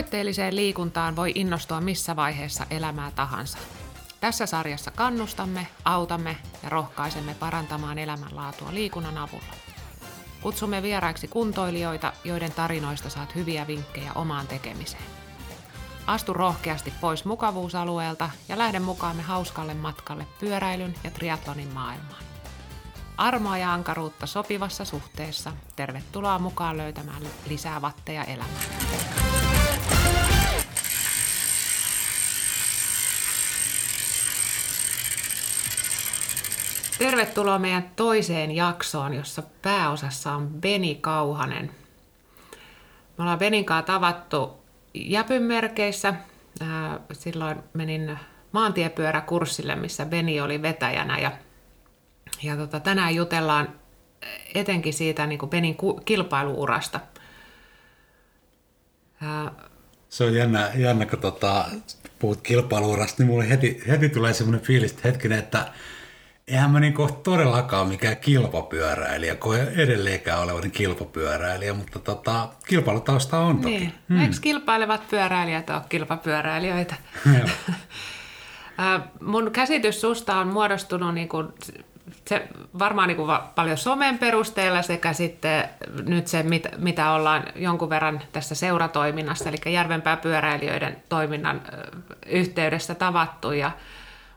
Tavoitteelliseen liikuntaan voi innostua missä vaiheessa elämää tahansa. Tässä sarjassa kannustamme, autamme ja rohkaisemme parantamaan elämänlaatua liikunnan avulla. Kutsumme vieraiksi kuntoilijoita, joiden tarinoista saat hyviä vinkkejä omaan tekemiseen. Astu rohkeasti pois mukavuusalueelta ja lähde mukaamme hauskalle matkalle pyöräilyn ja triatlonin maailmaan. Armoa ja ankaruutta sopivassa suhteessa. Tervetuloa mukaan löytämään lisää vatteja elämään. Tervetuloa meidän toiseen jaksoon, jossa pääosassa on Beni Kauhanen. Me ollaan Benin kanssa tavattu Jäpyn merkeissä. Silloin menin maantiepyöräkurssille, missä Beni oli vetäjänä ja, ja tota, tänään jutellaan etenkin siitä niin kuin Benin kilpailuurasta. Se on jännä, jännä kun tota, puhut kilpailuurasta, niin mulle heti, heti tulee semmoinen fiilis, että hetkinen, että eihän mä niin todellakaan mikään kilpapyöräilijä, kun edelleenkään olevan kilpapyöräilijä, mutta tota, kilpailutausta on toki. Niin. Hmm. Eikö kilpailevat pyöräilijät ole kilpapyöräilijöitä? Mun käsitys susta on muodostunut niin kuin, se varmaan niin kuin paljon somen perusteella sekä sitten nyt se, mit, mitä ollaan jonkun verran tässä seuratoiminnassa, eli Järvenpää pyöräilijöiden toiminnan yhteydessä tavattu ja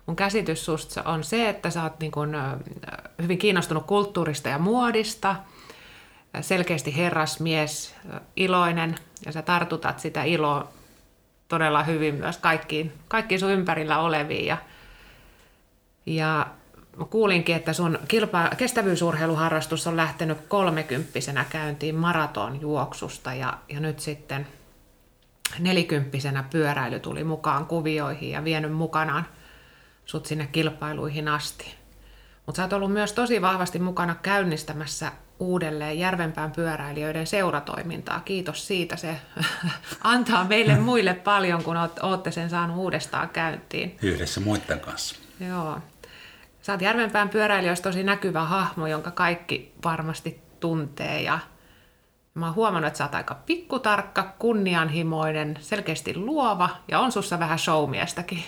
mun käsitys susta on se, että sä oot niin kun, hyvin kiinnostunut kulttuurista ja muodista, selkeästi herrasmies, iloinen, ja sä tartutat sitä iloa todella hyvin myös kaikkiin, kaikkiin sun ympärillä oleviin. Ja, ja mä kuulinkin, että sun kilpa- kestävyysurheiluharrastus on lähtenyt kolmekymppisenä käyntiin maratonjuoksusta ja, ja nyt sitten nelikymppisenä pyöräily tuli mukaan kuvioihin ja vienyt mukanaan – sut sinne kilpailuihin asti. Mutta sä oot ollut myös tosi vahvasti mukana käynnistämässä uudelleen Järvenpään pyöräilijöiden seuratoimintaa. Kiitos siitä. Se antaa meille muille paljon, kun olette sen saanut uudestaan käyntiin. Yhdessä muiden kanssa. Joo. Sä oot Järvenpään pyöräilijöistä tosi näkyvä hahmo, jonka kaikki varmasti tuntee ja Mä oon huomannut, että sä oot aika pikkutarkka, kunnianhimoinen, selkeästi luova ja on sussa vähän showmiestäkin.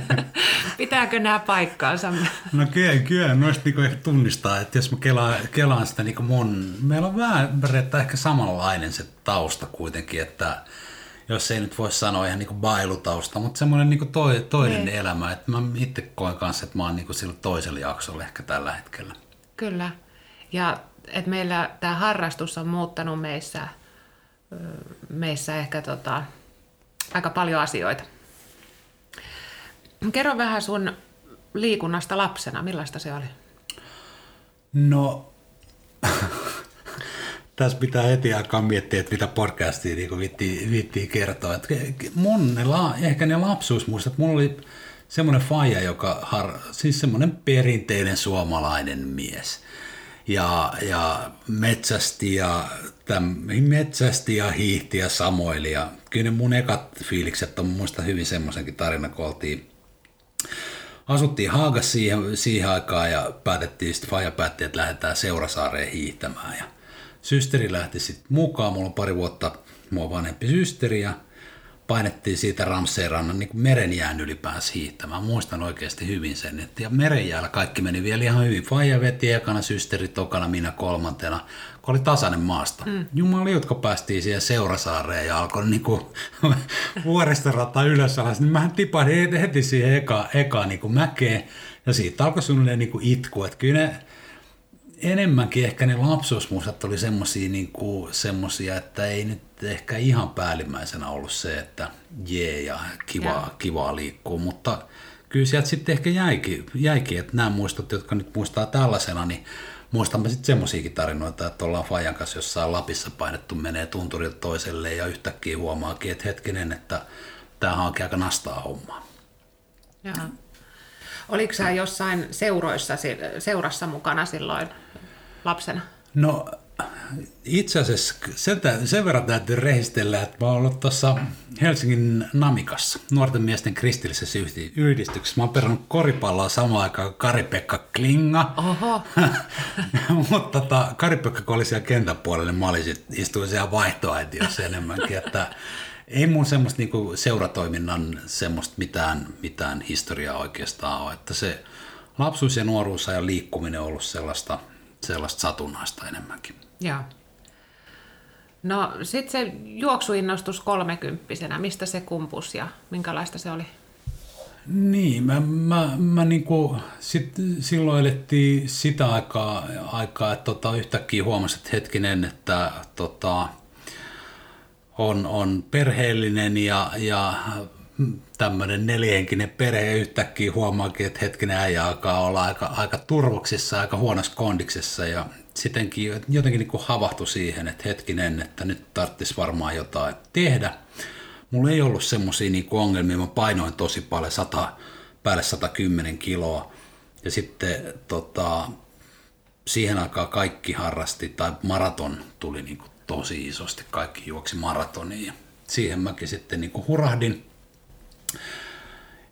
Pitääkö nämä paikkaansa? No kyllä, kyllä noista niinku ehkä tunnistaa, että jos mä kelaan, kelaan sitä niinku mun, meillä on vähän periaatteessa ehkä samanlainen se tausta kuitenkin, että jos ei nyt voi sanoa ihan niinku bailutausta, mutta semmoinen niinku toi, toinen niin. elämä, että mä itse koen kanssa, että mä oon niinku sillä toisella jaksolla ehkä tällä hetkellä. Kyllä. Ja että meillä tämä harrastus on muuttanut meissä, meissä ehkä tota, aika paljon asioita. Kerro vähän sun liikunnasta lapsena, millaista se oli? No, tässä pitää heti alkaa miettiä, että mitä podcastia niin viittii, viittii kertoa. Että mun ne, ehkä ne lapsuusmuistot, mulla oli semmoinen faija, joka har, siis semmoinen perinteinen suomalainen mies ja, ja metsästi ja, täm, metsästi ja hiihti ja samoili. Ja kyllä ne mun ekat fiilikset on muista hyvin semmoisenkin tarina, kun oltiin asuttiin Haagassa siihen, siihen aikaan ja päätettiin, sitten Faja päätti, että lähdetään Seurasaareen hiihtämään. Ja systeri lähti sitten mukaan, mulla on pari vuotta mua vanhempi systeri ja painettiin siitä Ramsey-rannan niin merenjään ylipäänsä hiihtämään. Muistan oikeasti hyvin sen. Että ja merenjäällä kaikki meni vielä ihan hyvin. Faija veti ekana, systeri tokana, minä kolmantena, kun oli tasainen maasta. Mm. Jumaliutka päästiin siihen Seurasaareen ja alkoi niin kuin, vuoristorata ylös alas. Niin mähän tipahdin heti siihen eka, eka niin kuin mäkeen ja siitä alkoi suunnilleen niin kuin itku. Että kyllä ne, enemmänkin ehkä ne lapsuusmuistot oli semmosia, niin semmosia, että ei nyt ehkä ihan päällimmäisenä ollut se, että jee ja kivaa, kivaa liikkuu, mutta kyllä sieltä sitten ehkä jäikin, jäikin, että nämä muistot, jotka nyt muistaa tällaisena, niin muistamme sitten semmoisiakin tarinoita, että ollaan Fajan kanssa jossain Lapissa painettu menee tunturilta toiselle ja yhtäkkiä huomaakin, että hetkinen, että tämähän onkin aika nastaa hommaa. Jaha. Oliko sä jossain seuroissa, seurassa mukana silloin lapsena? No itse asiassa sen, sen verran täytyy rehistellä, että mä oon ollut tuossa Helsingin Namikassa, nuorten miesten kristillisessä yhdistyksessä. Mä oon perannut koripalloa samaan aikaan kuin Kari-Pekka Klinga. Oho. Mutta tota, Kari-Pekka kun oli siellä kentän puolella, niin mä olin sit, istuin siellä vaihtoaitiossa enemmänkin. Että, ei mun semmoista niinku seuratoiminnan semmoista mitään, mitään historiaa oikeastaan ole, että se lapsuus ja nuoruus ja liikkuminen on ollut sellaista, sellaista satunnaista enemmänkin. Joo. No sitten se juoksuinnostus kolmekymppisenä, mistä se kumpus ja minkälaista se oli? Niin, mä, mä, mä niinku, sit, silloin elettiin sitä aikaa, aikaa että tota, yhtäkkiä huomasin, että hetkinen, että tota, on, on perheellinen ja, ja tämmöinen neljähenkinen perhe yhtäkkiä huomaakin, että hetkinen äijä alkaa olla aika, aika turvoksissa, aika huonossa kondiksessa. Ja sittenkin jotenkin niin havahtui siihen, että hetkinen, että nyt tarvitsisi varmaan jotain tehdä. Mulla ei ollut semmoisia niin ongelmia, mä painoin tosi paljon, 100, päälle 110 kiloa. Ja sitten tota, siihen aikaan kaikki harrasti, tai maraton tuli niin kuin tosi isosti, kaikki juoksi maratonia siihen mäkin sitten niin kuin hurahdin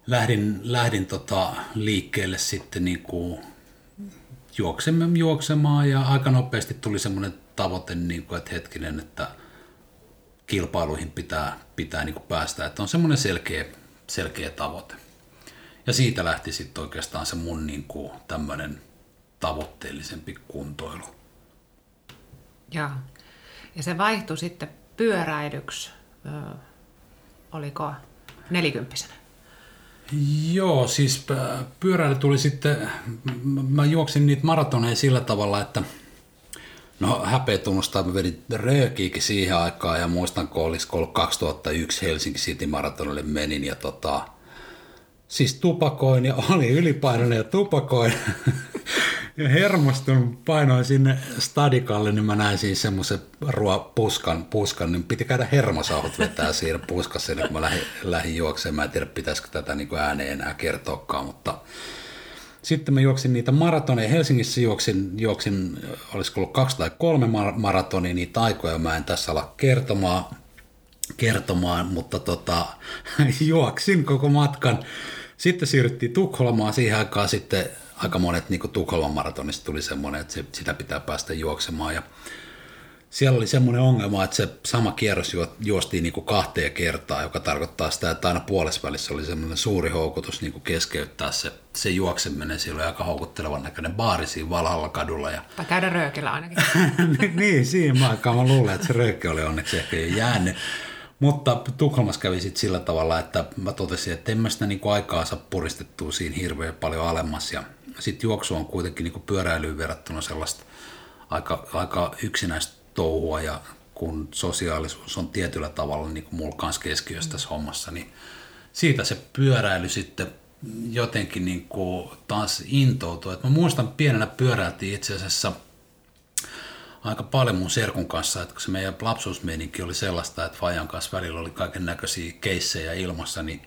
lähdin, lähdin tota liikkeelle sitten niin kuin juoksemme, juoksemaan ja aika nopeasti tuli semmoinen tavoite, niin kuin, että hetkinen, että kilpailuihin pitää, pitää niin kuin päästä, että on semmoinen selkeä, selkeä tavoite. Ja siitä lähti sitten oikeastaan se mun niin kuin tämmöinen tavoitteellisempi kuntoilu. Joo. Ja se vaihtui sitten pyöräilyksi, öö, oliko nelikymppisenä? Joo, siis pyöräily tuli sitten, mä juoksin niitä maratoneja sillä tavalla, että no häpeä tunnustaa, mä vedin röökiikin siihen aikaan ja muistan, kun olisi ollut 2001 Helsinki City Marathonille menin ja tota, siis tupakoin ja oli ylipainoinen ja tupakoin. ja hermostunut painoin sinne stadikalle, niin mä näin siinä semmoisen ruo puskan, puskan, niin piti käydä hermosauhut vetää siinä puskassa, kun mä lähdin, lähdin juoksemaan. Mä en tiedä, pitäisikö tätä niin ääneen enää kertoakaan, mutta sitten mä juoksin niitä maratoneja. Helsingissä juoksin, juoksin olisiko ollut kaksi tai kolme maratonia, niitä aikoja mä en tässä ala kertomaan, kertomaan mutta tota, juoksin koko matkan. Sitten siirryttiin Tukholmaan siihen aikaan sitten aika monet niin Tukholman maratonista tuli semmoinen, että se, sitä pitää päästä juoksemaan ja siellä oli semmoinen ongelma, että se sama kierros juostiin niin kuin kahteen kertaan, joka tarkoittaa sitä, että aina puolesvälissä oli semmoinen suuri houkutus niin kuin keskeyttää se, se juokseminen. Siellä oli aika houkuttelevan näköinen baari siinä Valhalla kadulla. Ja... Tai käydä röökillä ainakin. niin, siinä aikaan mä luulen, että se röökki oli onneksi ehkä jo jäänyt. Mutta Tukholmassa kävi sitten sillä tavalla, että mä totesin, että en mä sitä niin aikaa saa puristettua siinä hirveän paljon alemmas. Ja sitten juoksu on kuitenkin niin pyöräilyyn verrattuna sellaista aika, aika yksinäistä touhua ja kun sosiaalisuus on tietyllä tavalla niin kuin mulla kanssa keskiössä tässä hommassa, niin siitä se pyöräily sitten jotenkin niin kuin taas intoutui. Et mä muistan pienenä pyöräiltiin itse asiassa aika paljon mun serkun kanssa, että kun se meidän lapsuusmeininki oli sellaista, että Fajan kanssa välillä oli kaiken näköisiä keissejä ilmassa, niin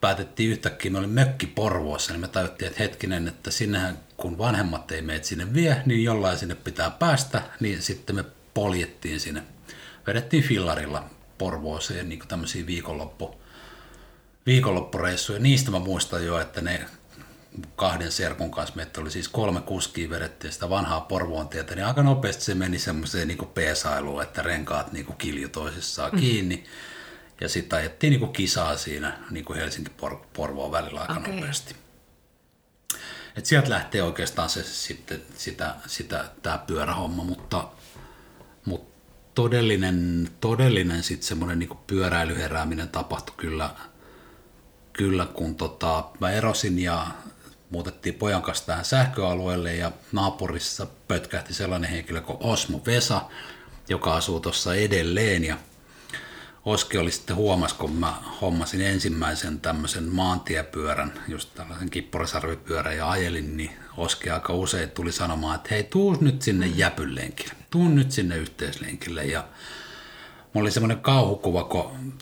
päätettiin yhtäkkiä, me oli mökki Porvoossa, niin me tajuttiin, että hetkinen, että sinnehän kun vanhemmat ei meitä sinne vie, niin jollain sinne pitää päästä, niin sitten me poljettiin sinne. Vedettiin fillarilla Porvooseen niin tämmöisiä viikonloppu, viikonloppureissuja. Niistä mä muistan jo, että ne kahden serkun kanssa meitä oli siis kolme kuskia vedettiin sitä vanhaa Porvoon tietä, niin aika nopeasti se meni semmoiseen niin peesailuun, että renkaat niin kilju toisissaan mm. kiinni. Ja sitten ajettiin niin kuin kisaa siinä niin kuin Helsinki-Porvoon välillä aika okay. nopeasti. Et sieltä lähtee oikeastaan se sitten sitä, sitä, tämä pyörähomma, mutta, mutta todellinen, todellinen sitten semmoinen niin pyöräilyherääminen tapahtui kyllä, kyllä kun tota, mä erosin ja muutettiin pojan kanssa tähän sähköalueelle ja naapurissa pötkähti sellainen henkilö kuin Osmo Vesa, joka asuu tuossa edelleen. Ja Oski oli sitten huomas, kun mä hommasin ensimmäisen tämmöisen maantiepyörän, just tällaisen kipporisarvipyörän ja ajelin, niin Oski aika usein tuli sanomaan, että hei, tuu nyt sinne jäpylenkille, tuu nyt sinne yhteislenkille. Ja Mulla oli semmoinen kauhukuva, kun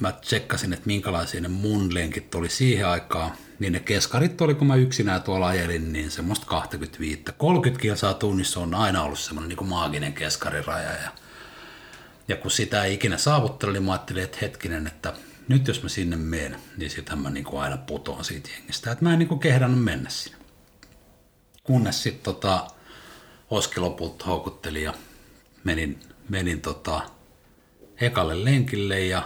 mä tsekkasin, että minkälaisia ne mun lenkit oli siihen aikaan. Niin ne keskarit oli, kun mä yksinään tuolla ajelin, niin semmoista 25. 30 kilsaa tunnissa on aina ollut semmoinen niin kuin maaginen keskariraja. Ja ja kun sitä ei ikinä saavuttele, niin mä ajattelin, että hetkinen, että nyt jos mä sinne menen, niin sitähän mä niin kuin aina putoan siitä jengistä. Että mä en niin kuin kehdannut mennä sinne. Kunnes sitten tota, Oski lopulta houkutteli ja menin, menin tota, ekalle lenkille ja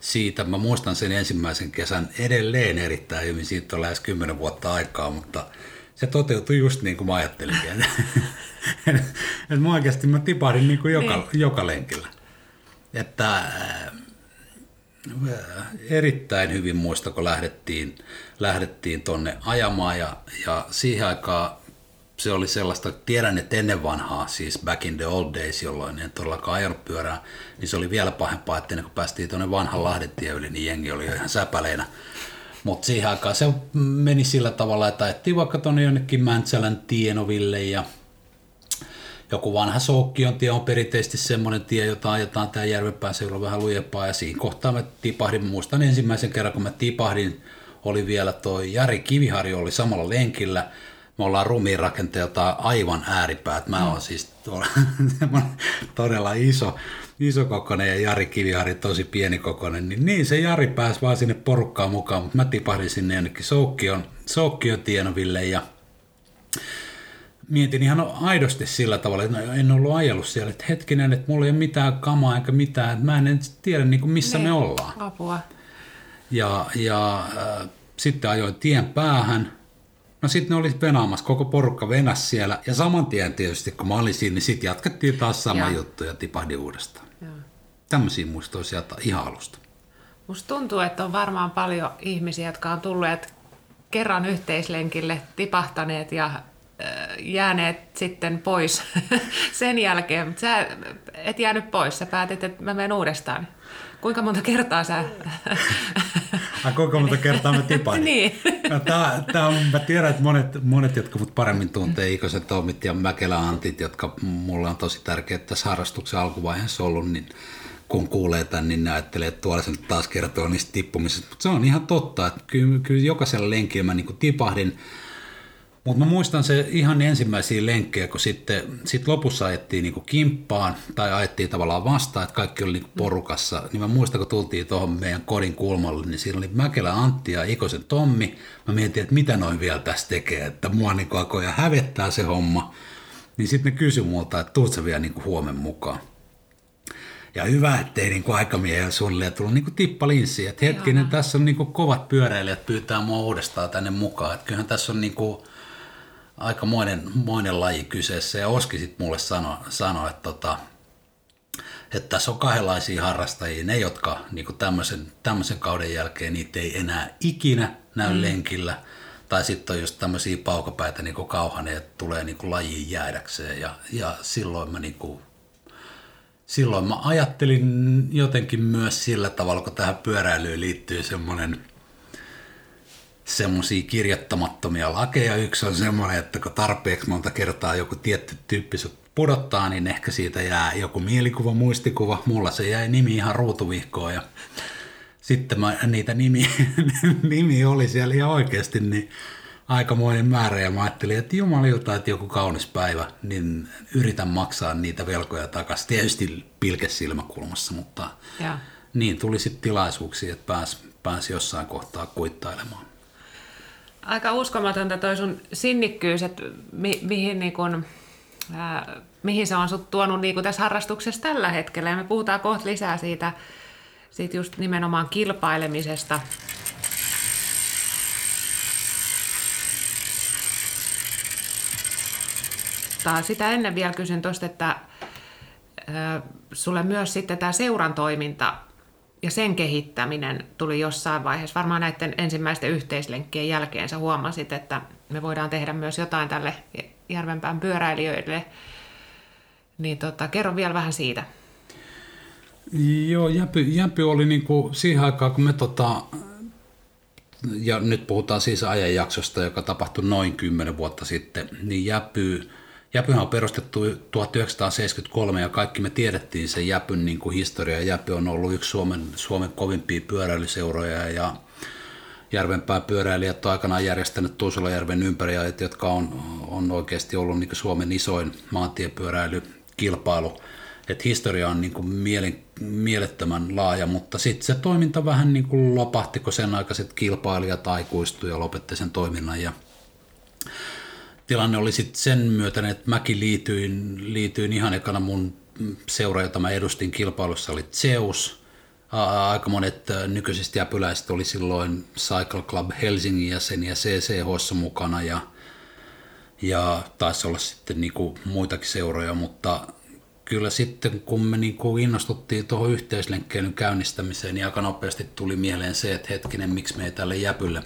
siitä, mä muistan sen ensimmäisen kesän edelleen erittäin hyvin, siitä on lähes kymmenen vuotta aikaa, mutta se toteutui just niin kuin mä ajattelinkin. että mä oikeasti mä tipahdin niin kuin joka, niin. joka lenkillä. Että äh, erittäin hyvin muista, kun lähdettiin, lähdettiin tonne ajamaan ja, ja siihen aikaan se oli sellaista, tiedän, että ennen vanhaa, siis back in the old days, jolloin en todellakaan ajanut pyörää, niin se oli vielä pahempaa, että ennen kuin päästiin tuonne vanhan Lahdentie yli, niin jengi oli jo ihan säpäleinä. Mutta siihen aikaan se meni sillä tavalla, että ajettiin vaikka tuonne jonnekin Mäntsälän Tienoville ja joku vanha Soukkion tie on perinteisesti semmoinen tie, jota ajetaan tämä Järvenpään seudulla vähän lujempaa ja siinä kohtaa mä tipahdin, muistan ensimmäisen kerran kun mä tipahdin, oli vielä toi Jari Kiviharjo oli samalla lenkillä, me ollaan rumiinrakenteelta aivan ääripäät. Mä oon siis tuolla, todella iso, iso kokonen ja Jari Kivihari tosi pieni kokonen. Niin, niin se Jari pääsi vaan sinne porukkaan mukaan, mutta mä tipahdin sinne jonnekin Soukkion, Soukkion Tienoville ja mietin ihan aidosti sillä tavalla, että en ollut ajellut siellä, että hetkinen, että mulla ei ole mitään kamaa eikä mitään, että mä en tiedä niin kuin missä niin, me ollaan. Apua. Ja, ja äh, sitten ajoin tien päähän, No sitten ne oli venaamassa, koko porukka venas siellä. Ja saman tien tietysti, kun mä olin siinä, niin sitten jatkettiin taas sama ja. juttu ja tipahdin uudestaan. Tämmöisiä muistoja sieltä ihan alusta. Musta tuntuu, että on varmaan paljon ihmisiä, jotka on tulleet kerran yhteislenkille, tipahtaneet ja jääneet sitten pois sen jälkeen. Mutta sä et jäänyt pois, sä päätit, että mä menen uudestaan. Kuinka monta kertaa sä... Ai kuinka monta kertaa mä tipain? niin. No, tää, tää on, mä tiedän, että monet, monet jotka mut paremmin tuntee, Ikosen Tomit ja Mäkelä Antit, jotka mulle on tosi tärkeitä tässä harrastuksen alkuvaiheessa ollut, niin kun kuulee tämän, niin ne ajattelee, että tuolla se nyt taas kertoo niistä tippumisista. Mutta se on ihan totta, että kyllä, kyllä jokaisella lenkillä mä niin tipahdin – mutta mä muistan se ihan ensimmäisiä lenkkejä, kun sitten sit lopussa ajettiin niinku kimppaan tai ajettiin tavallaan vastaan, että kaikki oli niinku porukassa. Niin mä muistan, kun tultiin tuohon meidän kodin kulmalle, niin siinä oli Mäkelä Antti ja Ikosen Tommi. Mä mietin, että mitä noin vielä tässä tekee, että mua niinku alkoi hävettää se homma. Niin sitten ne kysyi multa, että tuut sä vielä niinku huomen mukaan. Ja hyvä, ettei niinku aikamiehellä suunnilleen tullut niinku tippalinssiä. Että hetkinen, Joo. tässä on niinku kovat pyöräilijät pyytää mua uudestaan tänne mukaan. Että kyllähän tässä on niinku aika moinen, moinen laji kyseessä. Ja Oski sitten mulle sanoi, sano, että, tota, että tässä on kahdenlaisia harrastajia, ne jotka niin tämmöisen, tämmöisen kauden jälkeen niitä ei enää ikinä näy mm. lenkillä, tai sitten on just tämmöisiä paukapäitä niin Kauhanen, että tulee niin lajiin jäädäkseen. Ja, ja silloin mä niin kuin, silloin mä ajattelin jotenkin myös sillä tavalla, kun tähän pyöräilyyn liittyy semmoinen semmoisia kirjoittamattomia lakeja. Yksi on semmoinen, että kun tarpeeksi monta kertaa joku tietty tyyppi pudottaa, niin ehkä siitä jää joku mielikuva, muistikuva. Mulla se jäi nimi ihan ruutuvihkoon ja sitten mä, niitä nimi, nimi oli siellä ihan oikeasti niin aikamoinen määrä ja mä ajattelin, että jumalilta, että joku kaunis päivä, niin yritän maksaa niitä velkoja takaisin. Tietysti pilkesilmäkulmassa, mutta ja. niin tuli sitten tilaisuuksia, että pääsi pääs jossain kohtaa kuittailemaan aika uskomatonta toi sun sinnikkyys, että mi, mihin, niin kun, ää, mihin se on sut tuonut niin tässä harrastuksessa tällä hetkellä. Ja me puhutaan kohta lisää siitä, siitä just nimenomaan kilpailemisesta. Tai sitä ennen vielä kysyn tuosta, että sulle myös sitten tämä seuran toiminta ja sen kehittäminen tuli jossain vaiheessa. Varmaan näiden ensimmäisten yhteislenkkien jälkeen sä huomasit, että me voidaan tehdä myös jotain tälle Järvenpään pyöräilijöille. Niin tota, kerro vielä vähän siitä. Joo, Jäpy, Jäpy oli niinku siihen aikaan, kun me tota, ja nyt puhutaan siis ajanjaksosta, joka tapahtui noin 10 vuotta sitten, niin Jäpy Jäpyhän on perustettu 1973 ja kaikki me tiedettiin sen Jäpyn niin kuin historia. Jäpy on ollut yksi Suomen, Suomen kovimpia pyöräilyseuroja ja Järvenpää pyöräilijät on aikanaan järjestänyt Tuusulajärven ympäriajat, jotka on, on oikeasti ollut niin Suomen isoin maantiepyöräilykilpailu. Et historia on niin kuin mielen, mielettömän laaja, mutta sitten se toiminta vähän niin kuin lopahti, kun sen aikaiset kilpailijat aikuistuivat ja lopetti sen toiminnan. Ja tilanne oli sitten sen myötä, että mäkin liityin, liityin ihan ekana mun seura, jota mä edustin kilpailussa, oli Zeus. aika monet nykyisistä jäpyläisistä oli silloin Cycle Club Helsingin jäseniä CCH mukana ja, ja taisi olla sitten niin kuin muitakin seuroja, mutta kyllä sitten kun me niin kuin innostuttiin tuohon yhteislenkkeilyn käynnistämiseen, niin aika nopeasti tuli mieleen se, että hetkinen, miksi me ei tälle jäpylle,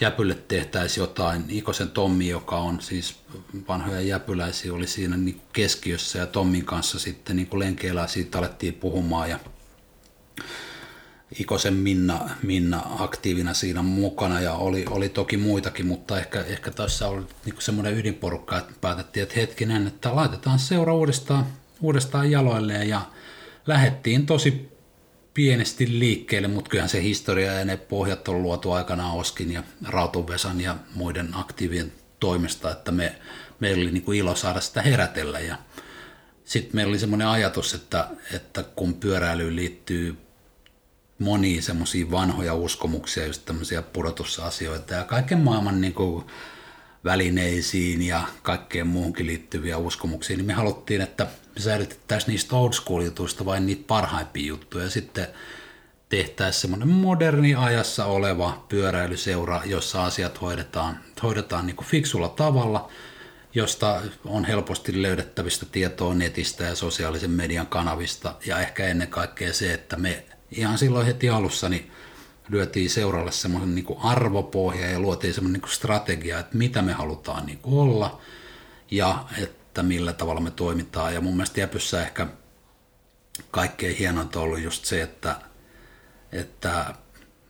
jäpylle tehtäisi jotain. Ikosen Tommi, joka on siis vanhoja jäpyläisiä, oli siinä niin keskiössä ja Tommin kanssa sitten niin kuin lenkeillä siitä alettiin puhumaan ja Ikosen Minna, Minna aktiivina siinä mukana ja oli, oli toki muitakin, mutta ehkä, ehkä tässä oli niin semmoinen ydinporukka, että päätettiin, että hetkinen, että laitetaan seura uudestaan, uudestaan jaloilleen ja lähettiin tosi pienesti liikkeelle, mutta kyllähän se historia ja ne pohjat on luotu aikanaan Oskin ja Rautuvesan ja muiden aktiivien toimesta, että me, meillä oli niin kuin ilo saada sitä herätellä. Ja sitten meillä oli semmoinen ajatus, että, että kun pyöräilyyn liittyy monia semmoisia vanhoja uskomuksia, just tämmöisiä pudotusasioita ja kaiken maailman niin kuin välineisiin ja kaikkeen muuhunkin liittyviä uskomuksia, niin me haluttiin, että me säilytettäisiin niistä old school jutuista vain niitä parhaimpia juttuja. Ja sitten tehtäisiin semmoinen moderni ajassa oleva pyöräilyseura, jossa asiat hoidetaan, hoidetaan niin kuin fiksulla tavalla, josta on helposti löydettävistä tietoa netistä ja sosiaalisen median kanavista. Ja ehkä ennen kaikkea se, että me ihan silloin heti alussa niin lyötiin seuralle semmoinen niin arvopohja ja luotiin semmoinen niin strategia, että mitä me halutaan niin olla. Ja että millä tavalla me toimitaan. Ja mun mielestä Jäpyssä ehkä kaikkein hienointa on ollut just se, että, että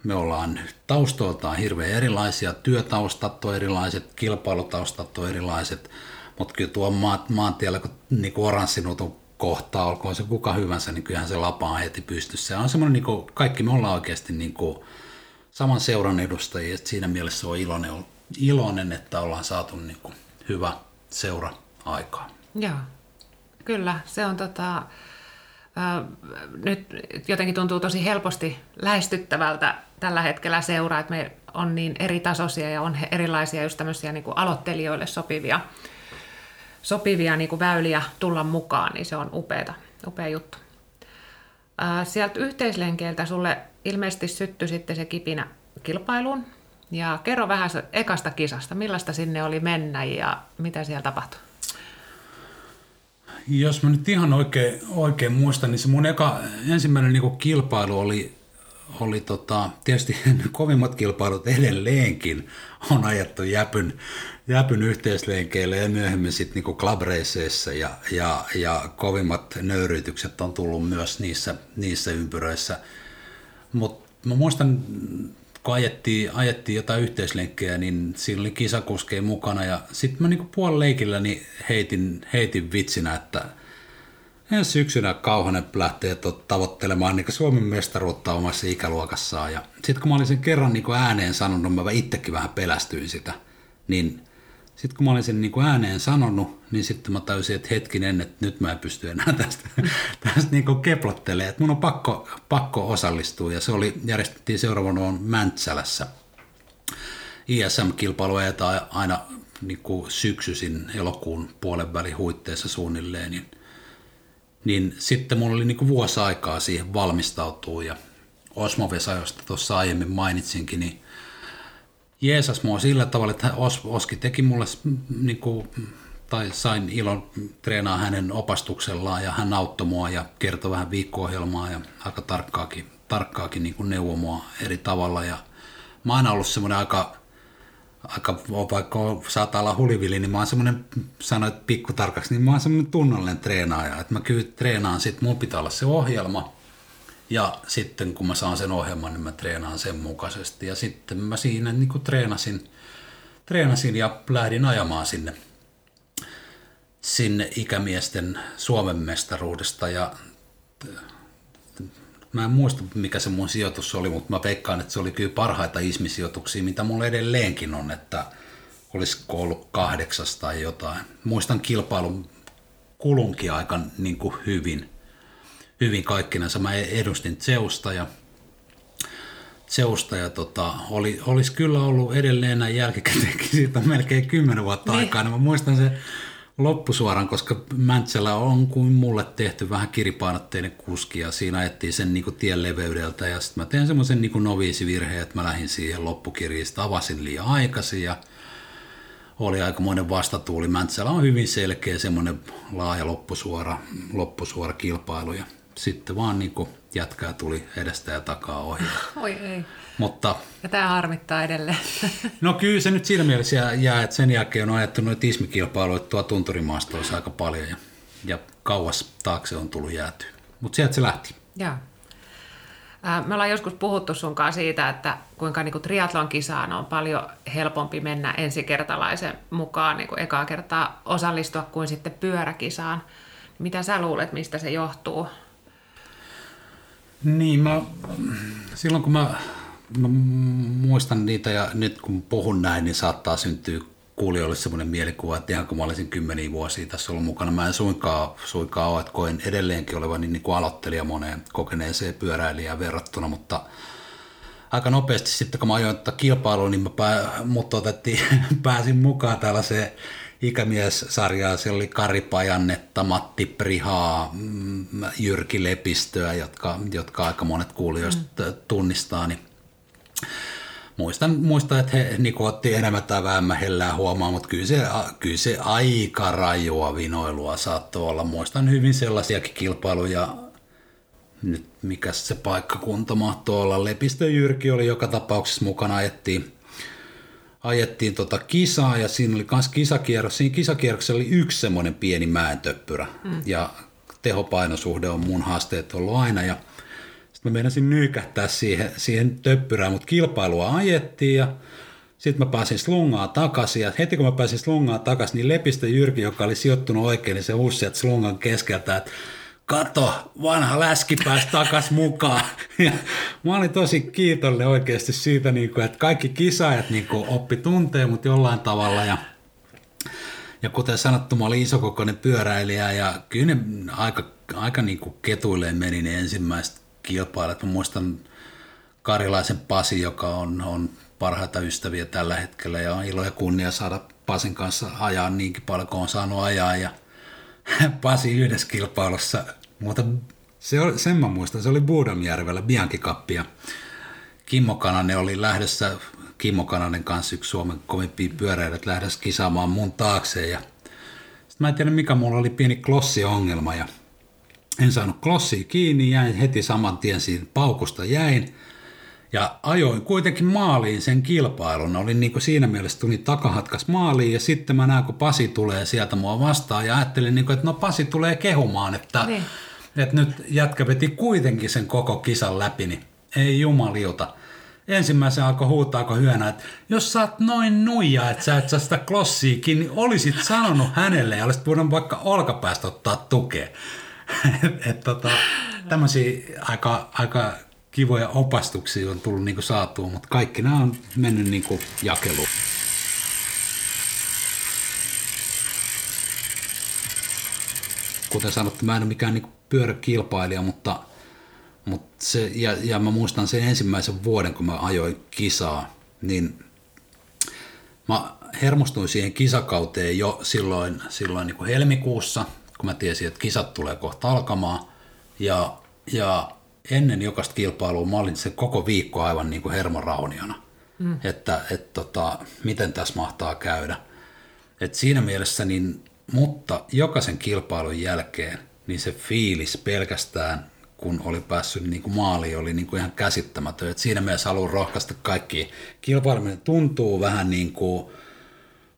me ollaan taustoiltaan hirveän erilaisia, työtaustat on erilaiset, kilpailutaustat on erilaiset, mutta kyllä tuo maantiellä, kun niin oranssinutun kohtaa, olkoon se kuka hyvänsä, niin kyllähän se lapa on heti pystyssä. Ja on semmoinen, niin kaikki me ollaan oikeasti niin kuin, saman seuran edustajia, että siinä mielessä on iloinen, iloinen että ollaan saatu niin hyvä seura aikaa. Joo, kyllä. Se on tota, nyt jotenkin tuntuu tosi helposti lähestyttävältä tällä hetkellä seuraa, että me on niin eri tasoisia ja on erilaisia just tämmöisiä niin kuin aloittelijoille sopivia sopivia niin kuin väyliä tulla mukaan, niin se on upeata, upea juttu. Sieltä yhteislenkeiltä sulle ilmeisesti syttyi sitten se kipinä kilpailuun. Ja kerro vähän ekasta kisasta, millaista sinne oli mennä ja mitä siellä tapahtui? Jos mä nyt ihan oikein, oikein muistan, niin se mun eka, ensimmäinen niin kilpailu oli oli tota, tietysti kovimmat kilpailut edelleenkin on ajettu Jäpyn, Jäpyn yhteislenkeille ja myöhemmin sitten niinku club ja, ja, ja, kovimmat nöyryytykset on tullut myös niissä, niissä ympyröissä. Mutta mä muistan, kun ajettiin, ajettiin jotain yhteislenkkejä, niin siinä oli kisakuskeja mukana ja sitten mä niinku puolen leikillä niin heitin, heitin vitsinä, että – ensi syksynä Kauhanen lähtee tavoittelemaan niin Suomen mestaruutta omassa ikäluokassaan. Ja sitten kun mä olin sen kerran niin ääneen sanonut, mä itsekin vähän pelästyin sitä, niin sitten kun mä olin sen niin ääneen sanonut, niin sitten mä täysin, että hetkinen, että nyt mä en pysty enää tästä, tästä niin keplottelemaan. Että mun on pakko, pakko osallistua ja se oli, järjestettiin seuraavana on Mäntsälässä. ISM-kilpailu aina niin kuin syksyisin elokuun puolen välin huitteessa suunnilleen, niin niin sitten mulla oli niin kuin vuosi aikaa siihen valmistautua ja Osmo Vesa, josta tuossa aiemmin mainitsinkin, niin jeesas mua sillä tavalla, että Os, Oski teki mulle niin kuin, tai sain ilon treenaa hänen opastuksellaan ja hän auttoi mua ja kertoi vähän viikko-ohjelmaa ja aika tarkkaakin, tarkkaakin niin kuin neuvoi mua eri tavalla ja mä oon aina ollut semmoinen aika aika, vaikka saattaa olla hulivili, niin mä oon semmoinen, sanoit pikkutarkaksi, niin mä oon semmoinen tunnollinen treenaaja. Että mä kyllä treenaan, sit mun pitää olla se ohjelma. Ja sitten kun mä saan sen ohjelman, niin mä treenaan sen mukaisesti. Ja sitten mä siinä niin kuin treenasin, treenasin ja lähdin ajamaan sinne, sinne ikämiesten Suomen mestaruudesta. Ja Mä en muista, mikä se mun sijoitus oli, mutta mä veikkaan, että se oli kyllä parhaita ismisijoituksia, mitä mulla edelleenkin on, että olisiko ollut kahdeksas tai jotain. Muistan kilpailun kulunkin aika niin kuin hyvin, hyvin kaikkinensa. Mä edustin Zeusta ja Zeusta ja tota, oli, olisi kyllä ollut edelleen näin jälkikäteenkin, siitä melkein kymmenen vuotta niin. aikaa, niin mä muistan se loppusuoran, koska Mäntsälä on kuin mulle tehty vähän kiripainotteinen kuski ja siinä ajettiin sen niin tien leveydeltä ja sitten mä tein semmoisen niin noviisivirheen, että mä lähdin siihen loppukirjiin, avasin liian aikaisin ja oli aikamoinen vastatuuli. Mäntsälä on hyvin selkeä semmoinen laaja loppusuora, loppusuora kilpailu ja sitten vaan niin kuin jätkää tuli edestä ja takaa ohi. Oi ei. Mutta, ja tämä harmittaa edelleen. No kyllä se nyt siinä mielessä jää, että sen jälkeen on ajettu noita ismikilpailuja tuo tunturimaastoissa aika paljon ja, ja kauas taakse on tullut jäätyä. Mutta sieltä se lähti. Joo. Me ollaan joskus puhuttu sunkaan siitä, että kuinka niin triatlon kisaan on paljon helpompi mennä ensikertalaisen mukaan niin kuin ekaa kertaa osallistua kuin sitten pyöräkisaan. Mitä sä luulet, mistä se johtuu? Niin, mä, silloin kun mä, mä muistan niitä ja nyt kun puhun näin, niin saattaa syntyä kuulijoille semmoinen mielikuva, että ihan kun mä olisin kymmeniä vuosia tässä ollut mukana, mä en suinkaan, suinkaan ole, että koen edelleenkin olevan niin, niin kuin aloittelija moneen kokeneeseen pyöräilijään verrattuna, mutta aika nopeasti sitten kun mä ajoin kilpailuun, niin mä pää, mut otettiin, pääsin mukaan tällaiseen ikämies-sarjaa. Siellä oli Kari Pajannetta, Matti Prihaa, mm, Jyrki Lepistöä, jotka, jotka aika monet kuulijoista mm. tunnistaa. Niin muistan, muistan, että he niin otti enemmän tai vähemmän hellää huomaa, mutta kyllä se, kyllä se aika rajua vinoilua saattoi olla. Muistan hyvin sellaisiakin kilpailuja, nyt mikä se paikkakunta mahtoi olla. Lepistö Jyrki oli joka tapauksessa mukana, ajettiin ajettiin tota kisaa ja siinä oli myös kisakierros. Siinä kisakierroksessa oli yksi semmoinen pieni mäentöppyrä mm. ja tehopainosuhde on mun haasteet ollut aina ja sitten mä meinasin nykähtää siihen, siihen töppyrään, mutta kilpailua ajettiin ja sitten mä pääsin slungaa takaisin ja heti kun mä pääsin slungaa takaisin, niin Lepistä Jyrki, joka oli sijoittunut oikein, niin se huusi sieltä slungan keskeltä, että kato, vanha läski pääsi takas mukaan. Ja mä olin tosi kiitollinen oikeasti siitä, niin että kaikki kisaajat niin oppi tuntee mut jollain tavalla. Ja, ja kuten sanottu, mä olin isokokoinen pyöräilijä ja kyllä ne aika, aika niin kuin ketuilleen meni ne ensimmäiset kilpailut. Mä muistan Karilaisen Pasi, joka on, on parhaita ystäviä tällä hetkellä ja on ilo ja kunnia saada Pasin kanssa ajaa niinkin paljon kuin on saanut ajaa. Ja Pasi yhdessä kilpailussa mutta se oli, sen mä muistan, se oli Buudamjärvellä Bianchi Cup ja Kimmo Kananen oli lähdössä Kimmo Kananen kanssa yksi Suomen kovimpia pyöräilijät lähdössä kisaamaan mun taakse ja sitten mä en tiedä mikä mulla oli pieni klossiongelma ja en saanut klossia kiinni, jäin heti saman tien siinä paukusta jäin ja ajoin kuitenkin maaliin sen kilpailun. Olin niin siinä mielessä tuli takahatkas maaliin ja sitten mä näen, kun Pasi tulee sieltä mua vastaan ja ajattelin, niin kuin, että no Pasi tulee kehumaan, että niin että nyt jätkä veti kuitenkin sen koko kisan läpi, niin ei jumaliuta. Ensimmäisen alkoi huutaa, kun hyönä, että jos sä oot noin nuija, että sä et saa sitä klossiikin, niin olisit sanonut hänelle ja olisit voinut vaikka olkapäästä ottaa tukea. et, et, tota, aika, aika kivoja opastuksia on tullut niinku saatua, mutta kaikki nämä on mennyt niinku jakeluun. Kuten sanottu, mä en ole mikään niinku pyöräkilpailija, mutta, mutta se, ja, ja mä muistan sen ensimmäisen vuoden, kun mä ajoin kisaa, niin mä hermostuin siihen kisakauteen jo silloin, silloin niin kuin helmikuussa, kun mä tiesin, että kisat tulee kohta alkamaan. Ja, ja ennen jokaista kilpailua mä olin se koko viikko aivan niin kuin hermorauniona, mm. että et, tota, miten tässä mahtaa käydä. Et siinä mielessä, niin, mutta jokaisen kilpailun jälkeen niin se fiilis pelkästään, kun oli päässyt niin kuin maaliin, oli niin kuin ihan käsittämätön. Et siinä mielessä haluan rohkaista kaikki. Kilpaileminen tuntuu vähän niin kuin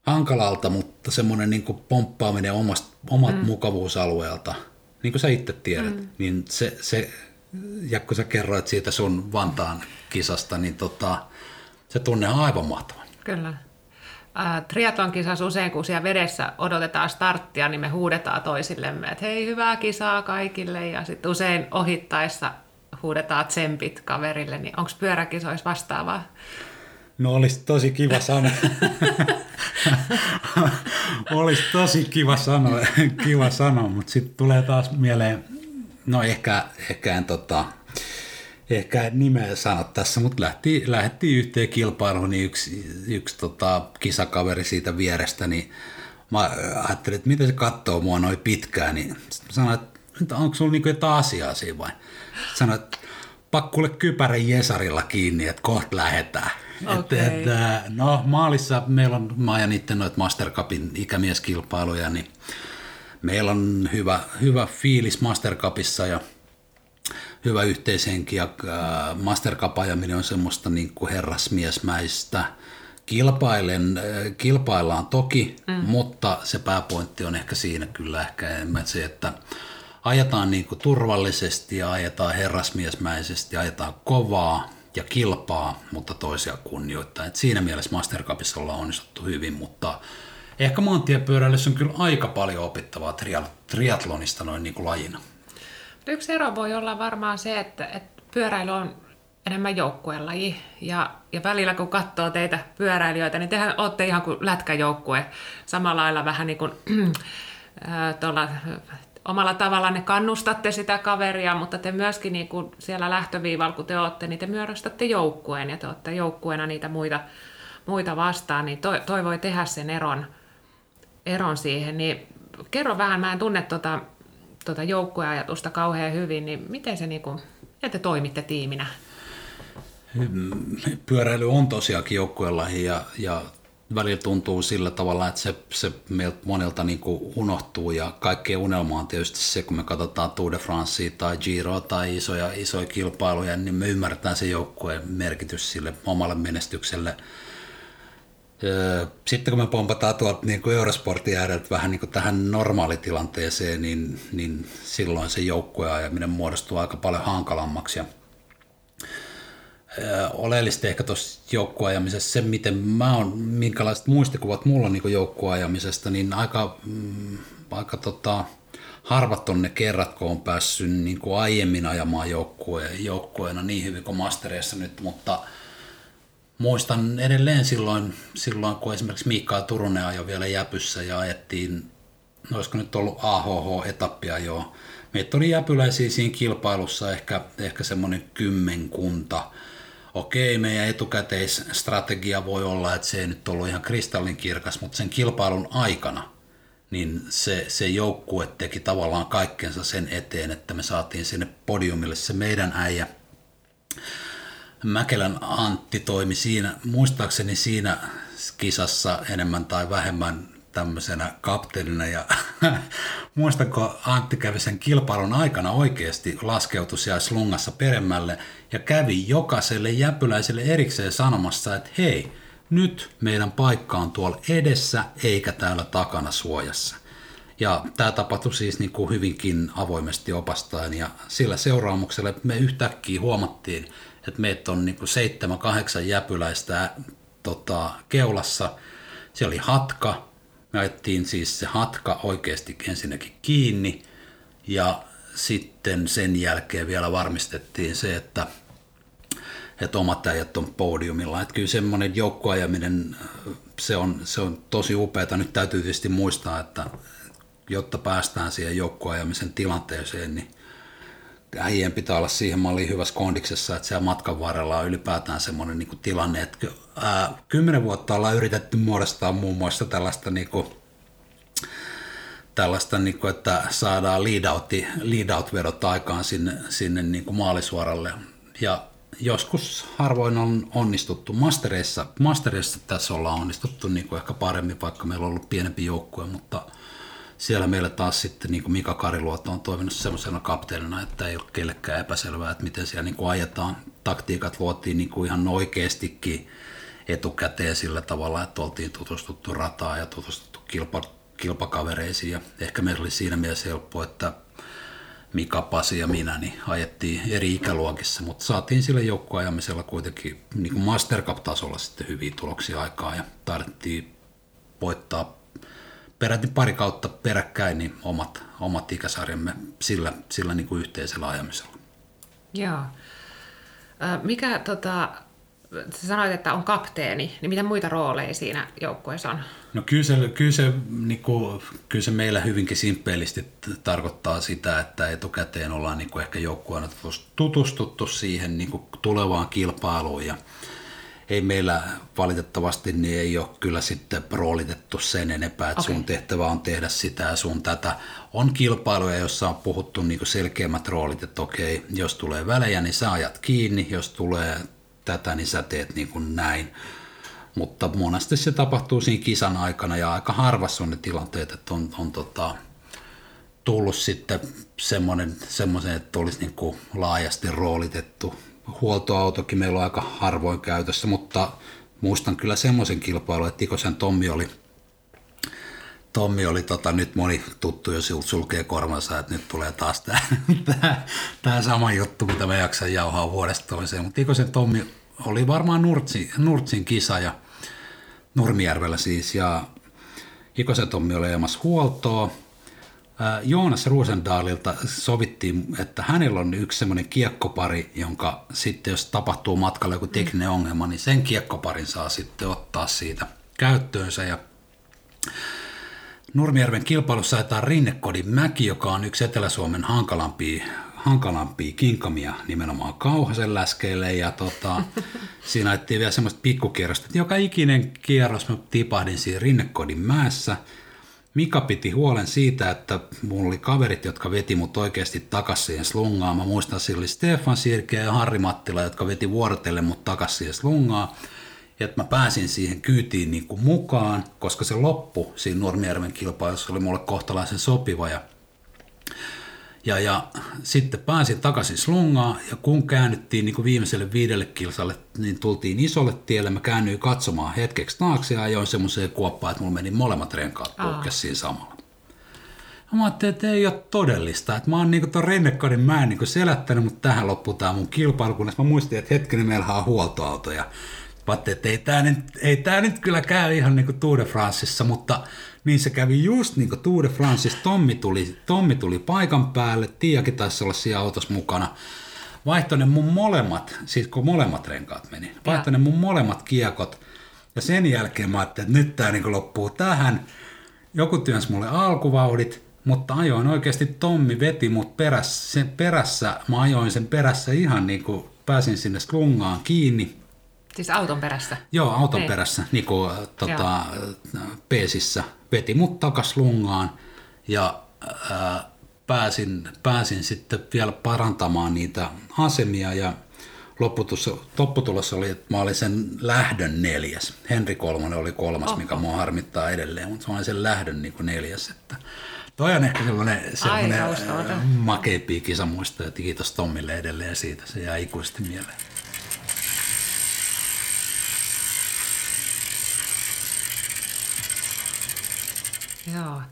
hankalalta, mutta semmoinen niin kuin pomppaaminen omast, omat mm. mukavuusalueelta, niin kuin sä itse tiedät, mm. niin se, se, ja kun sä kerroit siitä sun Vantaan kisasta, niin tota, se tunne on aivan mahtava. Kyllä triatlon kisassa usein, kun siellä vedessä odotetaan starttia, niin me huudetaan toisillemme, että hei, hyvää kisaa kaikille. Ja sitten usein ohittaessa huudetaan tsempit kaverille, niin onko pyöräkisoissa vastaavaa? No olisi tosi kiva sanoa. olisi tosi kiva sanoa, kiva sanoa mutta sitten tulee taas mieleen, no ehkä, ehkä en tota, ehkä nimeä sano tässä, mutta lähti, lähti yhteen kilpailuun, niin yksi, yksi tota, kisakaveri siitä vierestä, niin mä ajattelin, että miten se katsoo mua noin pitkään, niin sitten sanoin, että onko sulla niinku jotain asiaa siinä vai? Sanoin, että pakkulle kypärän Jesarilla kiinni, että kohta lähetään. Okay. Et, et, no maalissa meillä on, mä ajan itse noita Master Cupin ikämieskilpailuja, niin meillä on hyvä, hyvä fiilis Master Cupissa ja hyvä yhteishenki ja äh, Master Cup ajaminen on semmoista niin kuin herrasmiesmäistä. Kilpailen, äh, kilpaillaan toki, mm. mutta se pääpointti on ehkä siinä kyllä ehkä enemmän se, että ajetaan niin kuin turvallisesti ja ajetaan herrasmiesmäisesti, ajetaan kovaa ja kilpaa, mutta toisia kunnioittaa. Et siinä mielessä Master Cupissa ollaan onnistuttu hyvin, mutta ehkä maantiepyöräilyssä on kyllä aika paljon opittavaa triatlonista noin niin kuin lajina. Yksi ero voi olla varmaan se, että, että pyöräily on enemmän joukkuelaji. Ja, ja välillä kun katsoo teitä pyöräilijöitä, niin tehän olette ihan kuin lätkäjoukkue. Samalla lailla vähän niin kuin tuolla omalla tavalla ne kannustatte sitä kaveria, mutta te myöskin niin kuin siellä lähtöviivalla, kun te olette, niin te myöstätte joukkueen ja te olette joukkueena niitä muita, muita vastaan, niin toi, toi voi tehdä sen eron, eron siihen. Niin kerro vähän, mä en tunne tuota, tuota joukkueajatusta kauhean hyvin, niin miten se niin kuin, te toimitte tiiminä? Pyöräily on tosiaankin joukkuelaji ja, ja välillä tuntuu sillä tavalla, että se, se meiltä monelta niin kuin unohtuu ja kaikkea unelma on tietysti se, kun me katsotaan Tour de Francea tai Giro tai isoja, isoja kilpailuja, niin me ymmärretään se joukkueen merkitys sille omalle menestykselle. Sitten kun me pompataan tuolta niin kuin Eurosportin ääreltä vähän niin kuin tähän normaalitilanteeseen, niin, niin silloin se joukkueajaminen muodostuu aika paljon hankalammaksi. Ja oleellista ehkä tuossa joukkueajamisessa se, miten mä oon, minkälaiset muistikuvat mulla on niin joukkueajamisesta, niin aika, mm, aika tota, harvat on ne kerrat, kun on päässyt niin kuin aiemmin ajamaan joukkueen, joukkueena niin hyvin kuin mastereissa nyt, mutta muistan edelleen silloin, silloin kun esimerkiksi Miikka Turunen ajoi vielä Jäpyssä ja ajettiin, olisiko nyt ollut AHH-etappia jo, meitä oli jäpyläisiä siinä kilpailussa ehkä, ehkä semmoinen kymmenkunta, okei, meidän etukäteisstrategia voi olla, että se ei nyt ollut ihan kristallinkirkas, mutta sen kilpailun aikana niin se, se joukkue teki tavallaan kaikkensa sen eteen, että me saatiin sinne podiumille se meidän äijä. Mäkelän Antti toimi siinä, muistaakseni siinä kisassa enemmän tai vähemmän tämmöisenä kapteenina ja muistanko Antti kävi sen kilpailun aikana oikeasti laskeutui siellä slungassa peremmälle ja kävi jokaiselle jäpyläiselle erikseen sanomassa, että hei, nyt meidän paikka on tuolla edessä eikä täällä takana suojassa. Ja tämä tapahtui siis niin kuin hyvinkin avoimesti opastaen ja sillä seuraamuksella me yhtäkkiä huomattiin, että meitä on niin kuin seitsemän, kahdeksan jäpyläistä tota, keulassa. Se oli hatka, me ajettiin siis se hatka oikeasti ensinnäkin kiinni ja sitten sen jälkeen vielä varmistettiin se, että, että omat äijät on podiumilla. Että kyllä semmoinen joukkoajaminen, se on, se on tosi upeaa. Nyt täytyy tietysti muistaa, että jotta päästään siihen joukkoajamisen tilanteeseen, niin äijien pitää olla siihen malliin hyvässä kondiksessa, että siellä matkan varrella on ylipäätään semmoinen niin kuin tilanne, että ää, kymmenen vuotta ollaan yritetty muodostaa muun muassa tällaista niin kuin, tällaista, niin kuin, että saadaan lead, out, lead out-vedot aikaan sinne, sinne niin kuin maalisuoralle. Ja joskus harvoin on onnistuttu. Mastereissa, mastereissa tässä ollaan onnistuttu niin kuin ehkä paremmin, vaikka meillä on ollut pienempi joukkue, mutta – siellä meillä taas sitten niin kuin Mika Kariluoto on toiminut semmoisena kapteenina, että ei ole kellekään epäselvää, että miten siellä niin kuin ajetaan. Taktiikat luotiin niin kuin ihan oikeastikin etukäteen sillä tavalla, että oltiin tutustuttu rataa ja tutustuttu kilpa, kilpakavereisiin. Ja ehkä meillä oli siinä mielessä helppo, että Mika, Pasi ja minä niin ajettiin eri ikäluokissa, mutta saatiin sillä joukkoajamisella kuitenkin niin kuin Master Cup-tasolla sitten hyviä tuloksia aikaa ja tarvittiin voittaa peräti pari kautta peräkkäin niin omat, omat ikäsarjamme sillä, sillä niin kuin yhteisellä ajamisella. Joo. Mikä, tota, sä sanoit, että on kapteeni, niin mitä muita rooleja siinä joukkueessa on? No kyllä se, kyllä se, niin kuin, kyllä se meillä hyvinkin simppeilisti tarkoittaa sitä, että etukäteen ollaan niin kuin ehkä joukkueena tutustuttu siihen niin kuin tulevaan kilpailuun ja ei meillä valitettavasti niin ei ole kyllä sitten roolitettu sen enempää, että okay. sun tehtävä on tehdä sitä ja sun tätä. On kilpailuja, joissa on puhuttu niin selkeämmät roolit, että okei, jos tulee välejä, niin sä ajat kiinni, jos tulee tätä, niin sä teet niin kuin näin. Mutta monesti se tapahtuu siinä kisan aikana ja aika harvassa on ne tilanteet, että on, on tota, tullut sitten semmoinen, semmoisen, että olisi niin kuin laajasti roolitettu. Huoltoautokin meillä on aika harvoin käytössä, mutta muistan kyllä semmoisen kilpailun, että Ikosen Tommi oli, Tommi oli tota, nyt moni tuttu jo sulkee korvansa, että nyt tulee taas tämä, tämä sama juttu, mitä me jaksan jauhaa vuodesta toiseen. Mutta Ikosen Tommi oli varmaan Nurtsin, Nurtsin kisa ja Nurmijärvellä siis ja Ikosen Tommi oli ajamassa huoltoa Joonas Ruusendaalilta sovittiin, että hänellä on yksi semmoinen kiekkopari, jonka sitten jos tapahtuu matkalla joku tekninen mm. ongelma, niin sen kiekkoparin saa sitten ottaa siitä käyttöönsä. Ja Nurmijärven kilpailussa ajetaan Rinnekodin mäki, joka on yksi Etelä-Suomen hankalampia, hankalampia kinkamia nimenomaan Kauhasen läskeille. Ja tota, siinä ajettiin vielä semmoista pikkukierrosta, että joka ikinen kierros mä tipahdin siinä Rinnekodin mäessä – Mika piti huolen siitä, että mulla oli kaverit, jotka veti mut oikeasti takaisin siihen slungaan. Mä muistan, että oli Stefan Sirkeä ja Harri Mattila, jotka veti vuorotelle mut takaisin siihen slungaan. Ja että mä pääsin siihen kyytiin niin kuin mukaan, koska se loppu siinä Nurmijärven kilpailussa oli mulle kohtalaisen sopiva. Ja ja, ja sitten pääsin takaisin slungaan ja kun käännyttiin niin kuin viimeiselle viidelle kilsalle, niin tultiin isolle tielle. Mä käännyin katsomaan hetkeksi taakse ja ajoin semmoiseen kuoppaan, että mulla meni molemmat renkaat puhkes siinä samalla. Ja mä ajattelin, että ei ole todellista. Että mä oon niinku ton Rennekadin mä en niinku selättänyt, mutta tähän loppuu tää mun kilpailu, kunnes mä muistin, että hetkinen meillä on huoltoauto. Ja mä ajattelin, että ei tää nyt, ei tää nyt kyllä käy ihan niinku Tour de Franceissa, mutta niin se kävi just niin kuin Tour de Franceissa. Tommi tuli, Tommi tuli paikan päälle, Tiakin taisi olla siinä autossa mukana. Vaihtoi ne mun molemmat, siis kun molemmat renkaat meni, vaihtoi ne mun molemmat kiekot. Ja sen jälkeen mä ajattelin, että nyt tää niin loppuu tähän. Joku työnsi mulle alkuvauhdit, mutta ajoin oikeasti Tommi veti mut perässä, sen perässä, mä ajoin sen perässä ihan niin kuin pääsin sinne slungaan kiinni Siis auton perässä? Joo, auton Ei. perässä, niin kuin tota, peesissä. Veti mut takas lungaan ja ää, pääsin, pääsin sitten vielä parantamaan niitä asemia ja lopputulos, lopputulos oli, että mä olin sen lähdön neljäs. Henri Kolmonen oli kolmas, Oho. mikä mua harmittaa edelleen, mutta mä olin sen lähdön niin kuin neljäs. Että toi on ehkä sellainen, sellainen makeampi kisamuisto ja kiitos Tommille edelleen siitä, se jää ikuisesti mieleen. Joo.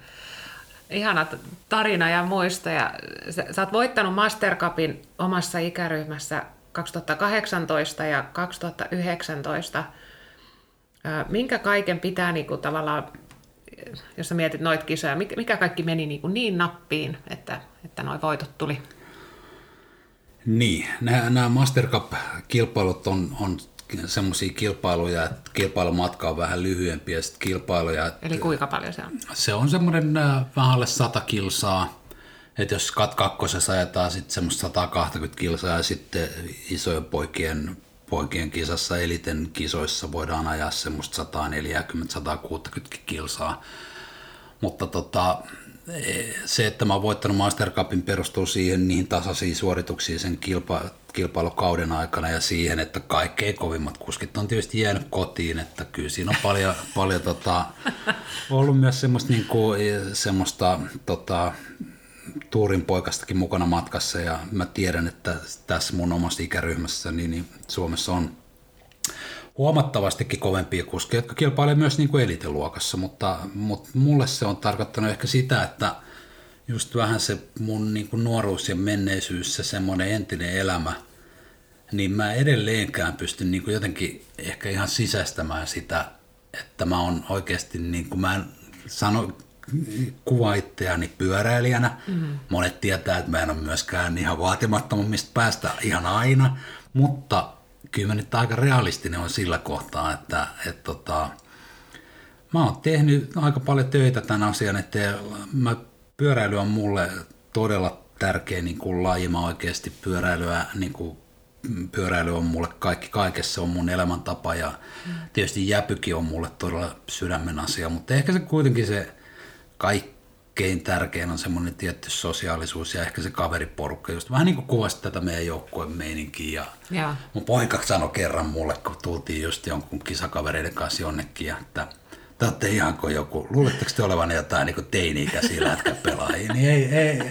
Ihana tarina ja muisto. Ja sä, sä oot voittanut Master Cupin omassa ikäryhmässä 2018 ja 2019. Minkä kaiken pitää niin kuin, tavallaan, jos sä mietit noita kisoja, mikä kaikki meni niin, kuin niin nappiin, että, että noin voitot tuli? Niin, nämä Master Cup-kilpailut on, on semmoisia kilpailuja, että kilpailumatka on vähän lyhyempi ja sitten kilpailuja. Eli kuinka paljon se on? Se on semmoinen äh, vähän alle 100 kilsaa. Että jos kat kakkosessa ajetaan sitten semmoista 120 kilsaa ja sitten isojen poikien, poikien kisassa, eliten kisoissa voidaan ajaa semmoista 140-160 kilsaa. Mutta tota, se, että mä oon voittanut Master Cupin perustuu siihen niihin tasaisiin suorituksiin sen kilpa, kilpailukauden aikana ja siihen, että kaikkein kovimmat kuskit on tietysti jäänyt kotiin, että kyllä siinä on paljon, paljon tota, ollut myös semmoista, niin kuin, semmoista tota, tuurin poikastakin mukana matkassa ja mä tiedän, että tässä mun omassa ikäryhmässä niin, niin Suomessa on huomattavastikin kovempia kuskeja, jotka kilpailevat myös niin kuin eliteluokassa, mutta, mutta mulle se on tarkoittanut ehkä sitä, että just vähän se mun niin kuin nuoruus ja menneisyys, se semmoinen entinen elämä, niin mä edelleenkään pystyn niin kuin jotenkin ehkä ihan sisäistämään sitä, että mä oon oikeasti, niin kuin mä en sano, kuva itseäni pyöräilijänä. Mm-hmm. Monet tietää, että mä en ole myöskään ihan vaatimattomammista päästä ihan aina, mutta kyllä mä nyt aika realistinen on sillä kohtaa, että, että tota, mä oon tehnyt aika paljon töitä tämän asian, että mä, pyöräily on mulle todella tärkeä niin kuin laji. Mä oikeasti pyöräilyä niin kuin pyöräily on mulle kaikki kaikessa, on mun elämäntapa ja tietysti jäpykin on mulle todella sydämen asia, mutta ehkä se kuitenkin se kaikkein tärkein on semmoinen tietty sosiaalisuus ja ehkä se kaveriporukka, just vähän niin kuin kuvasi tätä meidän joukkueen meininkiä. Ja, ja. mun poika sanoi kerran mulle, kun tultiin just jonkun kisakavereiden kanssa jonnekin, että te olette ihan kuin joku, luuletteko te olevan jotain niin teini-ikäisiä lätkäpelaajia, niin ei, ei,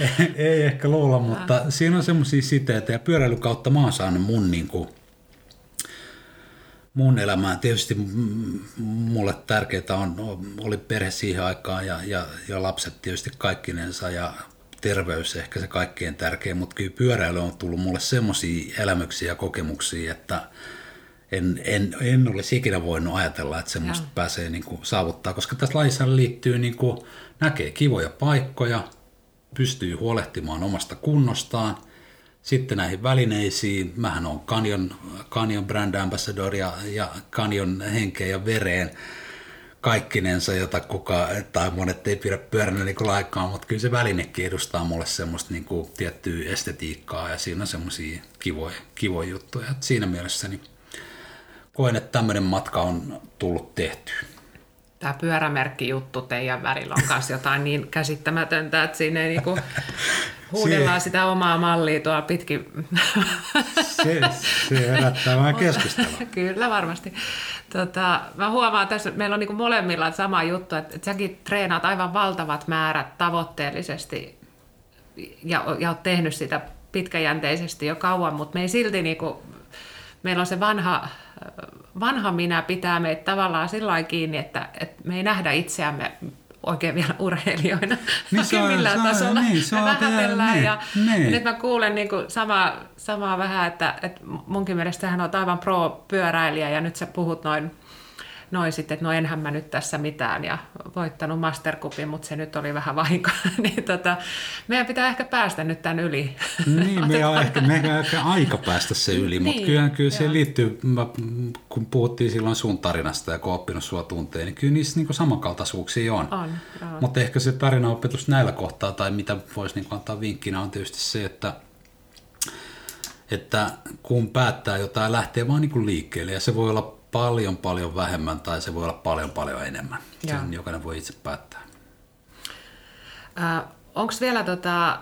ei, ei, ehkä luulla, mutta siinä on semmoisia siteitä ja pyöräilyn kautta mä oon saanut mun niin kuin, mun elämään. Tietysti mulle tärkeää on, oli perhe siihen aikaan ja, ja, ja lapset tietysti kaikkinensa ja terveys ehkä se kaikkein tärkein, mutta kyllä pyöräily on tullut mulle semmoisia elämyksiä ja kokemuksia, että en, en, en olisi ikinä voinut ajatella, että semmoista Joo. pääsee niin kuin saavuttaa, koska tässä lajissa liittyy, niin kuin, näkee kivoja paikkoja, pystyy huolehtimaan omasta kunnostaan, sitten näihin välineisiin, mähän on Canyon, Canyon Brand Ambassador ja, ja Canyon henkeen ja vereen kaikkinensa, jota kuka, tai monet ei pidä pyöränä niin laikkaan, mutta kyllä se välinekin edustaa mulle semmoista niin kuin tiettyä estetiikkaa ja siinä on semmoisia kivoja, kivoja juttuja. Et siinä mielessä niin koen, että tämmöinen matka on tullut tehty. Tämä pyörämerkki-juttu teidän välillä on kanssa jotain niin käsittämätöntä, että siinä ei niinku huudellaan sitä omaa mallia tuolla pitkin. Se, se herättää vähän keskustelua. Kyllä varmasti. Tota, mä huomaan tässä, meillä on niinku molemmilla sama juttu, että, että säkin treenaat aivan valtavat määrät tavoitteellisesti ja, ja oot tehnyt sitä pitkäjänteisesti jo kauan, mutta me ei silti niinku, meillä on se vanha vanha minä pitää meitä tavallaan sillä kiinni, että, että me ei nähdä itseämme oikein vielä urheilijoina niin se on, millään se on, tasolla. Niin, se on, me vähätellään niin, ja, niin. ja nyt mä kuulen niin kuin samaa, samaa vähän, että, että munkin mielestä hän on aivan pro-pyöräilijä ja nyt sä puhut noin noin sitten, että no enhän mä nyt tässä mitään ja voittanut Mastercupin, mutta se nyt oli vähän vahinko. niin tota, meidän pitää ehkä päästä nyt tämän yli. niin, me on ehkä, me on ehkä aika päästä se yli, niin, mutta kyllä, kyllä se liittyy, mä, kun puhuttiin silloin sun tarinasta ja kun oppinut sua tunteen, niin kyllä niissä niin samankaltaisuuksia on. on, on. Mutta ehkä se tarinaopetus näillä kohtaa tai mitä voisi niin antaa vinkkinä on tietysti se, että että kun päättää jotain, lähtee vaan niin liikkeelle ja se voi olla paljon paljon vähemmän tai se voi olla paljon paljon enemmän. Sen jokainen voi itse päättää. Äh, Onko vielä, tota,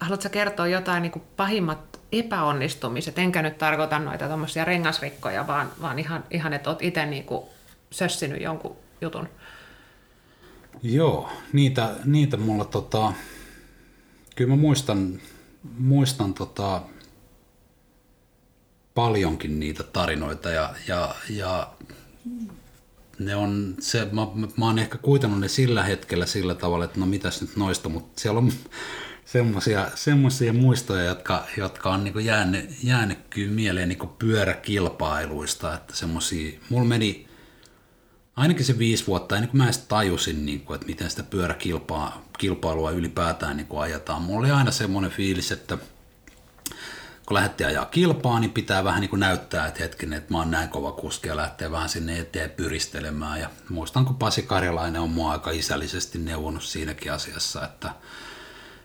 haluatko kertoa jotain niin pahimmat epäonnistumiset? Enkä nyt tarkoita noita tuommoisia rengasrikkoja, vaan, vaan ihan, ihan että olet itse niin sössinyt jonkun jutun. Joo, niitä, niitä mulla tota, kyllä mä muistan, muistan tota, paljonkin niitä tarinoita ja, ja, ja ne on, se, mä, mä oon ehkä kuitenut ne sillä hetkellä sillä tavalla, että no mitäs nyt noista, mutta siellä on semmoisia, semmoisia muistoja, jotka, jotka on niin jäänyt, jäänyt kyllä mieleen niin pyöräkilpailuista, että semmoisia, mulla meni ainakin se viisi vuotta ennen kuin mä edes tajusin, niin kuin, että miten sitä pyöräkilpailua ylipäätään niin kuin ajetaan. Mulla oli aina semmoinen fiilis, että – kun lähdettiin ajaa kilpaa, niin pitää vähän niin kuin näyttää, että hetkinen, että mä oon näin kova kuski ja lähtee vähän sinne eteen pyristelemään. Ja muistan, kun Pasi Karjalainen on mua aika isällisesti neuvonut siinäkin asiassa, että,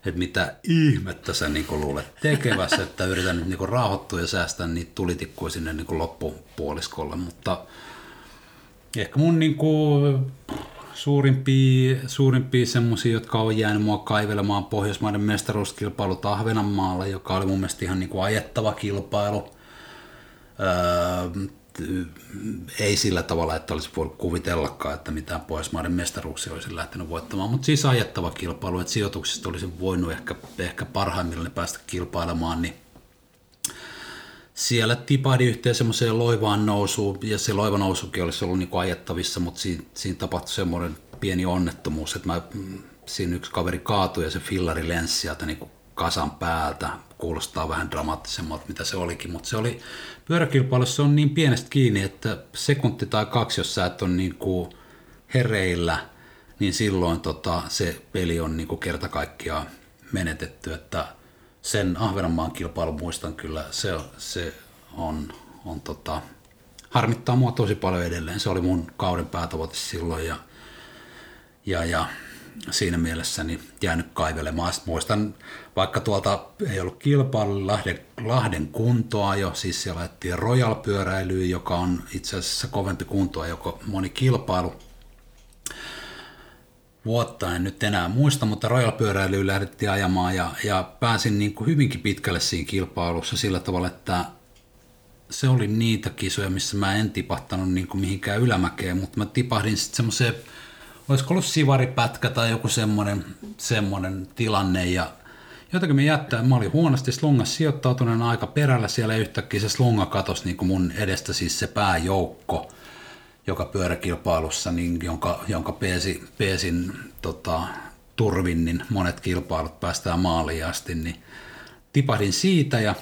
että mitä ihmettä sä niin luulet tekevässä, että yritän nyt niin rauhoittua ja säästää niitä tulitikkuja sinne niin loppupuoliskolle, mutta ehkä mun niin kuin suurimpia, suurimpia semmoisia, jotka on jäänyt mua kaivelemaan Pohjoismaiden mestaruuskilpailut Ahvenanmaalla, joka oli mun mielestä ihan niin kuin ajettava kilpailu. Öö, ei sillä tavalla, että olisi voinut kuvitellakaan, että mitään Pohjoismaiden mestaruuksia olisi lähtenyt voittamaan, mutta siis ajettava kilpailu, että sijoituksista olisi voinut ehkä, ehkä parhaimmillaan päästä kilpailemaan, niin siellä tipahdi yhteen semmoiseen loivaan nousuun, ja se loiva nousukin olisi ollut niin ajettavissa, mutta siinä, siinä tapahtui semmoinen pieni onnettomuus, että mä, mm, siinä yksi kaveri kaatui ja se fillari lensi sieltä niin kasan päältä. Kuulostaa vähän dramaattisemmalta, mitä se olikin, mutta se oli pyöräkilpailussa on niin pienestä kiinni, että sekunti tai kaksi, jos sä et ole niin kuin hereillä, niin silloin tota, se peli on niin kuin kerta kaikkiaan menetetty, että – sen Ahvenanmaan kilpailun muistan kyllä, se, se on, on tota, harmittaa mua tosi paljon edelleen. Se oli mun kauden päätavoite silloin ja, ja, ja siinä mielessä niin jäänyt kaivelemaan. Sitten muistan, vaikka tuolta ei ollut kilpailu Lahden, Lahden kuntoa jo, siis siellä laitettiin Royal pyöräilyyn, joka on itse asiassa kovempi kuntoa, joko moni kilpailu. Vuotta en nyt enää muista, mutta Royal pyöräilyyn lähdettiin ajamaan ja, ja pääsin niin kuin hyvinkin pitkälle siinä kilpailussa sillä tavalla, että se oli niitä kisoja, missä mä en tipahtanut niin kuin mihinkään ylämäkeen, mutta mä tipahdin sitten semmoiseen olisiko ollut sivaripätkä tai joku semmoinen, semmoinen tilanne ja jotenkin me jättää, mä olin huonosti slungas sijoittautuneen aika perällä siellä yhtäkkiä se slunga katosi niin kuin mun edestä siis se pääjoukko, joka pyöräkilpailussa, niin jonka, jonka peesi, peesin tota, turvin, niin monet kilpailut päästään maaliin asti, niin tipahdin siitä ja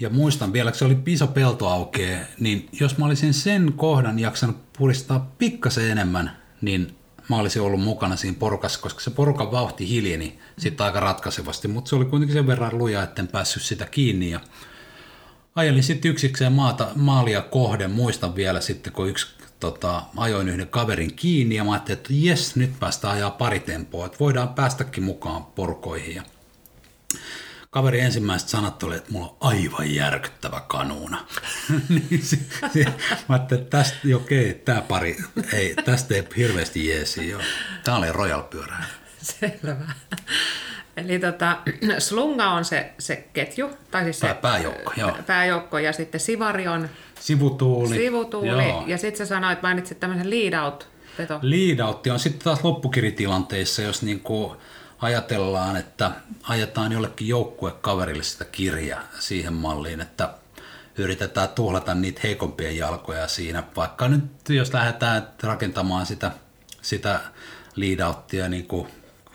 ja muistan vielä, että se oli iso pelto aukee, niin jos mä olisin sen kohdan jaksanut puristaa pikkasen enemmän, niin mä olisin ollut mukana siinä porukassa, koska se porukan vauhti hiljeni sitten aika ratkaisevasti, mutta se oli kuitenkin sen verran luja, etten päässyt sitä kiinni. Ja ajelin sitten yksikseen maata, maalia kohden, muistan vielä sitten, kun yksi tota, ajoin yhden kaverin kiinni ja mä ajattelin, että jes, nyt päästään ajaa pari tempoa, että voidaan päästäkin mukaan porukoihin. Ja kaveri ensimmäiset sanat oli, että mulla on aivan järkyttävä kanuuna. niin mä ajattelin, että tästä, okei, okay, tämä pari, ei, tästä ei hirveästi jeesi. Tämä oli Royal pyörä. Selvä. Eli tota, slunga on se, se ketju, tai siis se pääjoukko, joo. pääjoukko, ja sitten sivari on sivutuuli. sivutuuli joo. ja sitten sä sanoit, mainitsit tämmöisen lead out veto. Lead out on sitten taas loppukiritilanteissa, jos niinku, ajatellaan, että ajetaan jollekin joukkuekaverille sitä kirjaa siihen malliin, että yritetään tuhlata niitä heikompien jalkoja siinä, vaikka nyt jos lähdetään rakentamaan sitä, sitä lead niin kuin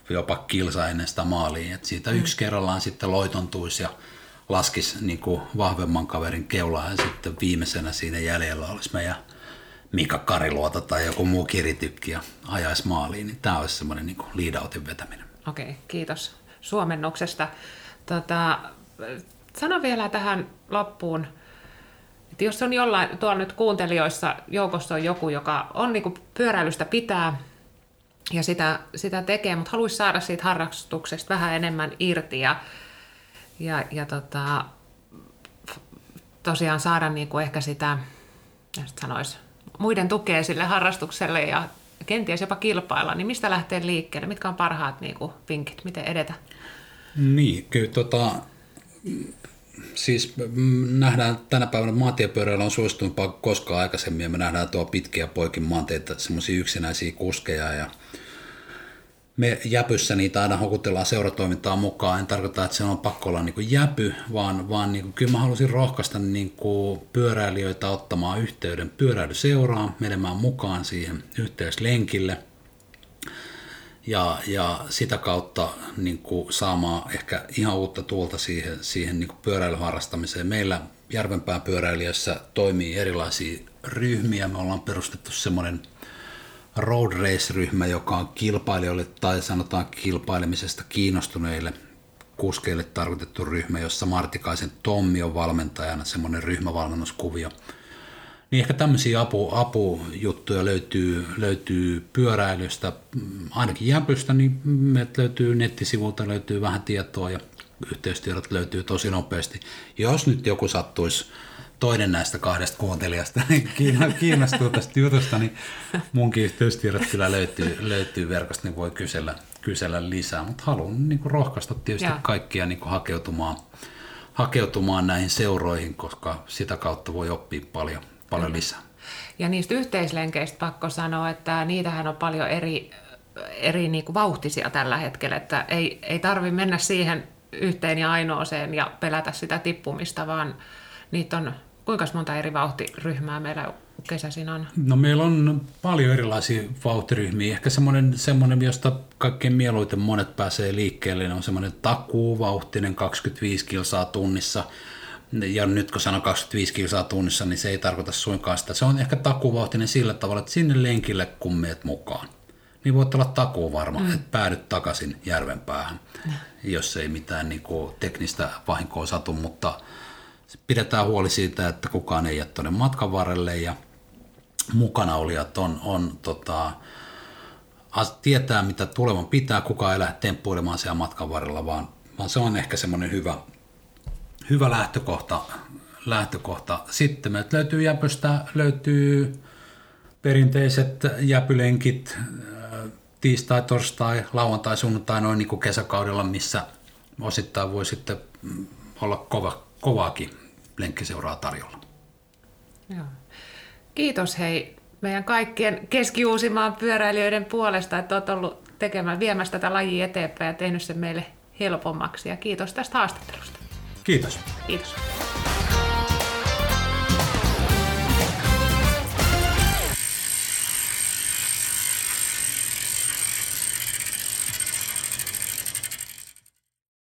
jopa kilsa ennen sitä maaliin, että siitä mm. yksi kerrallaan sitten loitontuisi ja laskisi niin kuin vahvemman kaverin keulaa ja sitten viimeisenä siinä jäljellä olisi meidän Mika Kariluota tai joku muu kiritykki ja ajaisi maaliin, niin tämä olisi semmoinen niin lead vetäminen. Okei, okay, kiitos suomennoksesta. Tota, sano vielä tähän loppuun, että jos on jollain, tuolla nyt kuuntelijoissa joukossa on joku, joka on niin pyöräilystä pitää ja sitä, sitä tekee, mutta haluaisi saada siitä harrastuksesta vähän enemmän irti ja, ja, ja tota, tosiaan saada niin kuin ehkä sitä, sanois, muiden tukea sille harrastukselle ja kenties jopa kilpailla, niin mistä lähtee liikkeelle? Mitkä on parhaat niin kuin, vinkit? Miten edetä? Niin, kyllä tota, siis nähdään tänä päivänä maantiepyöräillä on suositumpaa koskaan aikaisemmin ja me nähdään tuo pitkiä poikin maanteita, semmoisia yksinäisiä kuskeja ja me jäpyssä niitä aina hokutellaan seuratoimintaan mukaan. En tarkoita, että se on pakko olla niin jäpy, vaan, vaan niin kuin, kyllä mä halusin rohkaista niin kuin pyöräilijöitä ottamaan yhteyden pyöräilyseuraan, menemään mukaan siihen yhteyslenkille ja, ja sitä kautta niin kuin saamaan ehkä ihan uutta tuolta siihen, siihen niin kuin pyöräilyharrastamiseen. Meillä Järvenpään pyöräilijöissä toimii erilaisia ryhmiä. Me ollaan perustettu semmoinen – road race-ryhmä, joka on kilpailijoille tai sanotaan kilpailemisesta kiinnostuneille kuskeille tarkoitettu ryhmä, jossa Martikaisen Tommi on valmentajana, semmoinen ryhmävalmennuskuvio. Niin ehkä tämmöisiä apu, apujuttuja löytyy, löytyy pyöräilystä, ainakin jäpystä, niin meiltä löytyy nettisivulta löytyy vähän tietoa ja yhteystiedot löytyy tosi nopeasti. Jos nyt joku sattuisi toinen näistä kahdesta kuuntelijasta niin kiinnostuu tästä jutusta, niin munkin yhteystiedot kyllä löytyy, löytyy verkosta, niin voi kysellä, kysellä lisää. Mutta haluan niin kuin rohkaista tietysti ja. kaikkia niin kuin hakeutumaan, hakeutumaan näihin seuroihin, koska sitä kautta voi oppia paljon, paljon lisää. Ja niistä yhteislenkeistä pakko sanoa, että niitähän on paljon eri, eri niin kuin vauhtisia tällä hetkellä, että ei, ei tarvi mennä siihen yhteen ja ainoaseen ja pelätä sitä tippumista, vaan niitä on Kuinka monta eri vauhtiryhmää meillä kesäisin on? No meillä on paljon erilaisia vauhtiryhmiä. Ehkä semmoinen, semmoinen josta kaikkein mieluiten monet pääsee liikkeelle, on semmoinen takuuvauhtinen 25 kilsaa tunnissa. Ja nyt kun sanon 25 kilsaa tunnissa, niin se ei tarkoita suinkaan sitä. Se on ehkä takuuvauhtinen sillä tavalla, että sinne lenkille kun meet mukaan. Niin voit olla takuu varma, mm. että päädyt takaisin järven päähän, mm. jos ei mitään niin kuin, teknistä vahinkoa satu, mutta – pidetään huoli siitä, että kukaan ei jää tuonne matkan varrelle ja mukana olijat on, on tota, tietää, mitä tulevan pitää, kuka ei lähde temppuilemaan siellä matkan varrella, vaan, vaan se on ehkä semmoinen hyvä, hyvä lähtökohta, lähtökohta. Sitten meiltä löytyy Jäpöstä, löytyy perinteiset jäpylenkit, tiistai, torstai, lauantai, sunnuntai, noin niin kuin kesäkaudella, missä osittain voi sitten olla kova, kovaakin lenkkiseuraa tarjolla. Joo. Kiitos hei meidän kaikkien keski-Uusimaan pyöräilijöiden puolesta, että olet ollut tekemään, viemässä tätä lajia eteenpäin ja tehnyt sen meille helpommaksi. Ja kiitos tästä haastattelusta. Kiitos. Kiitos.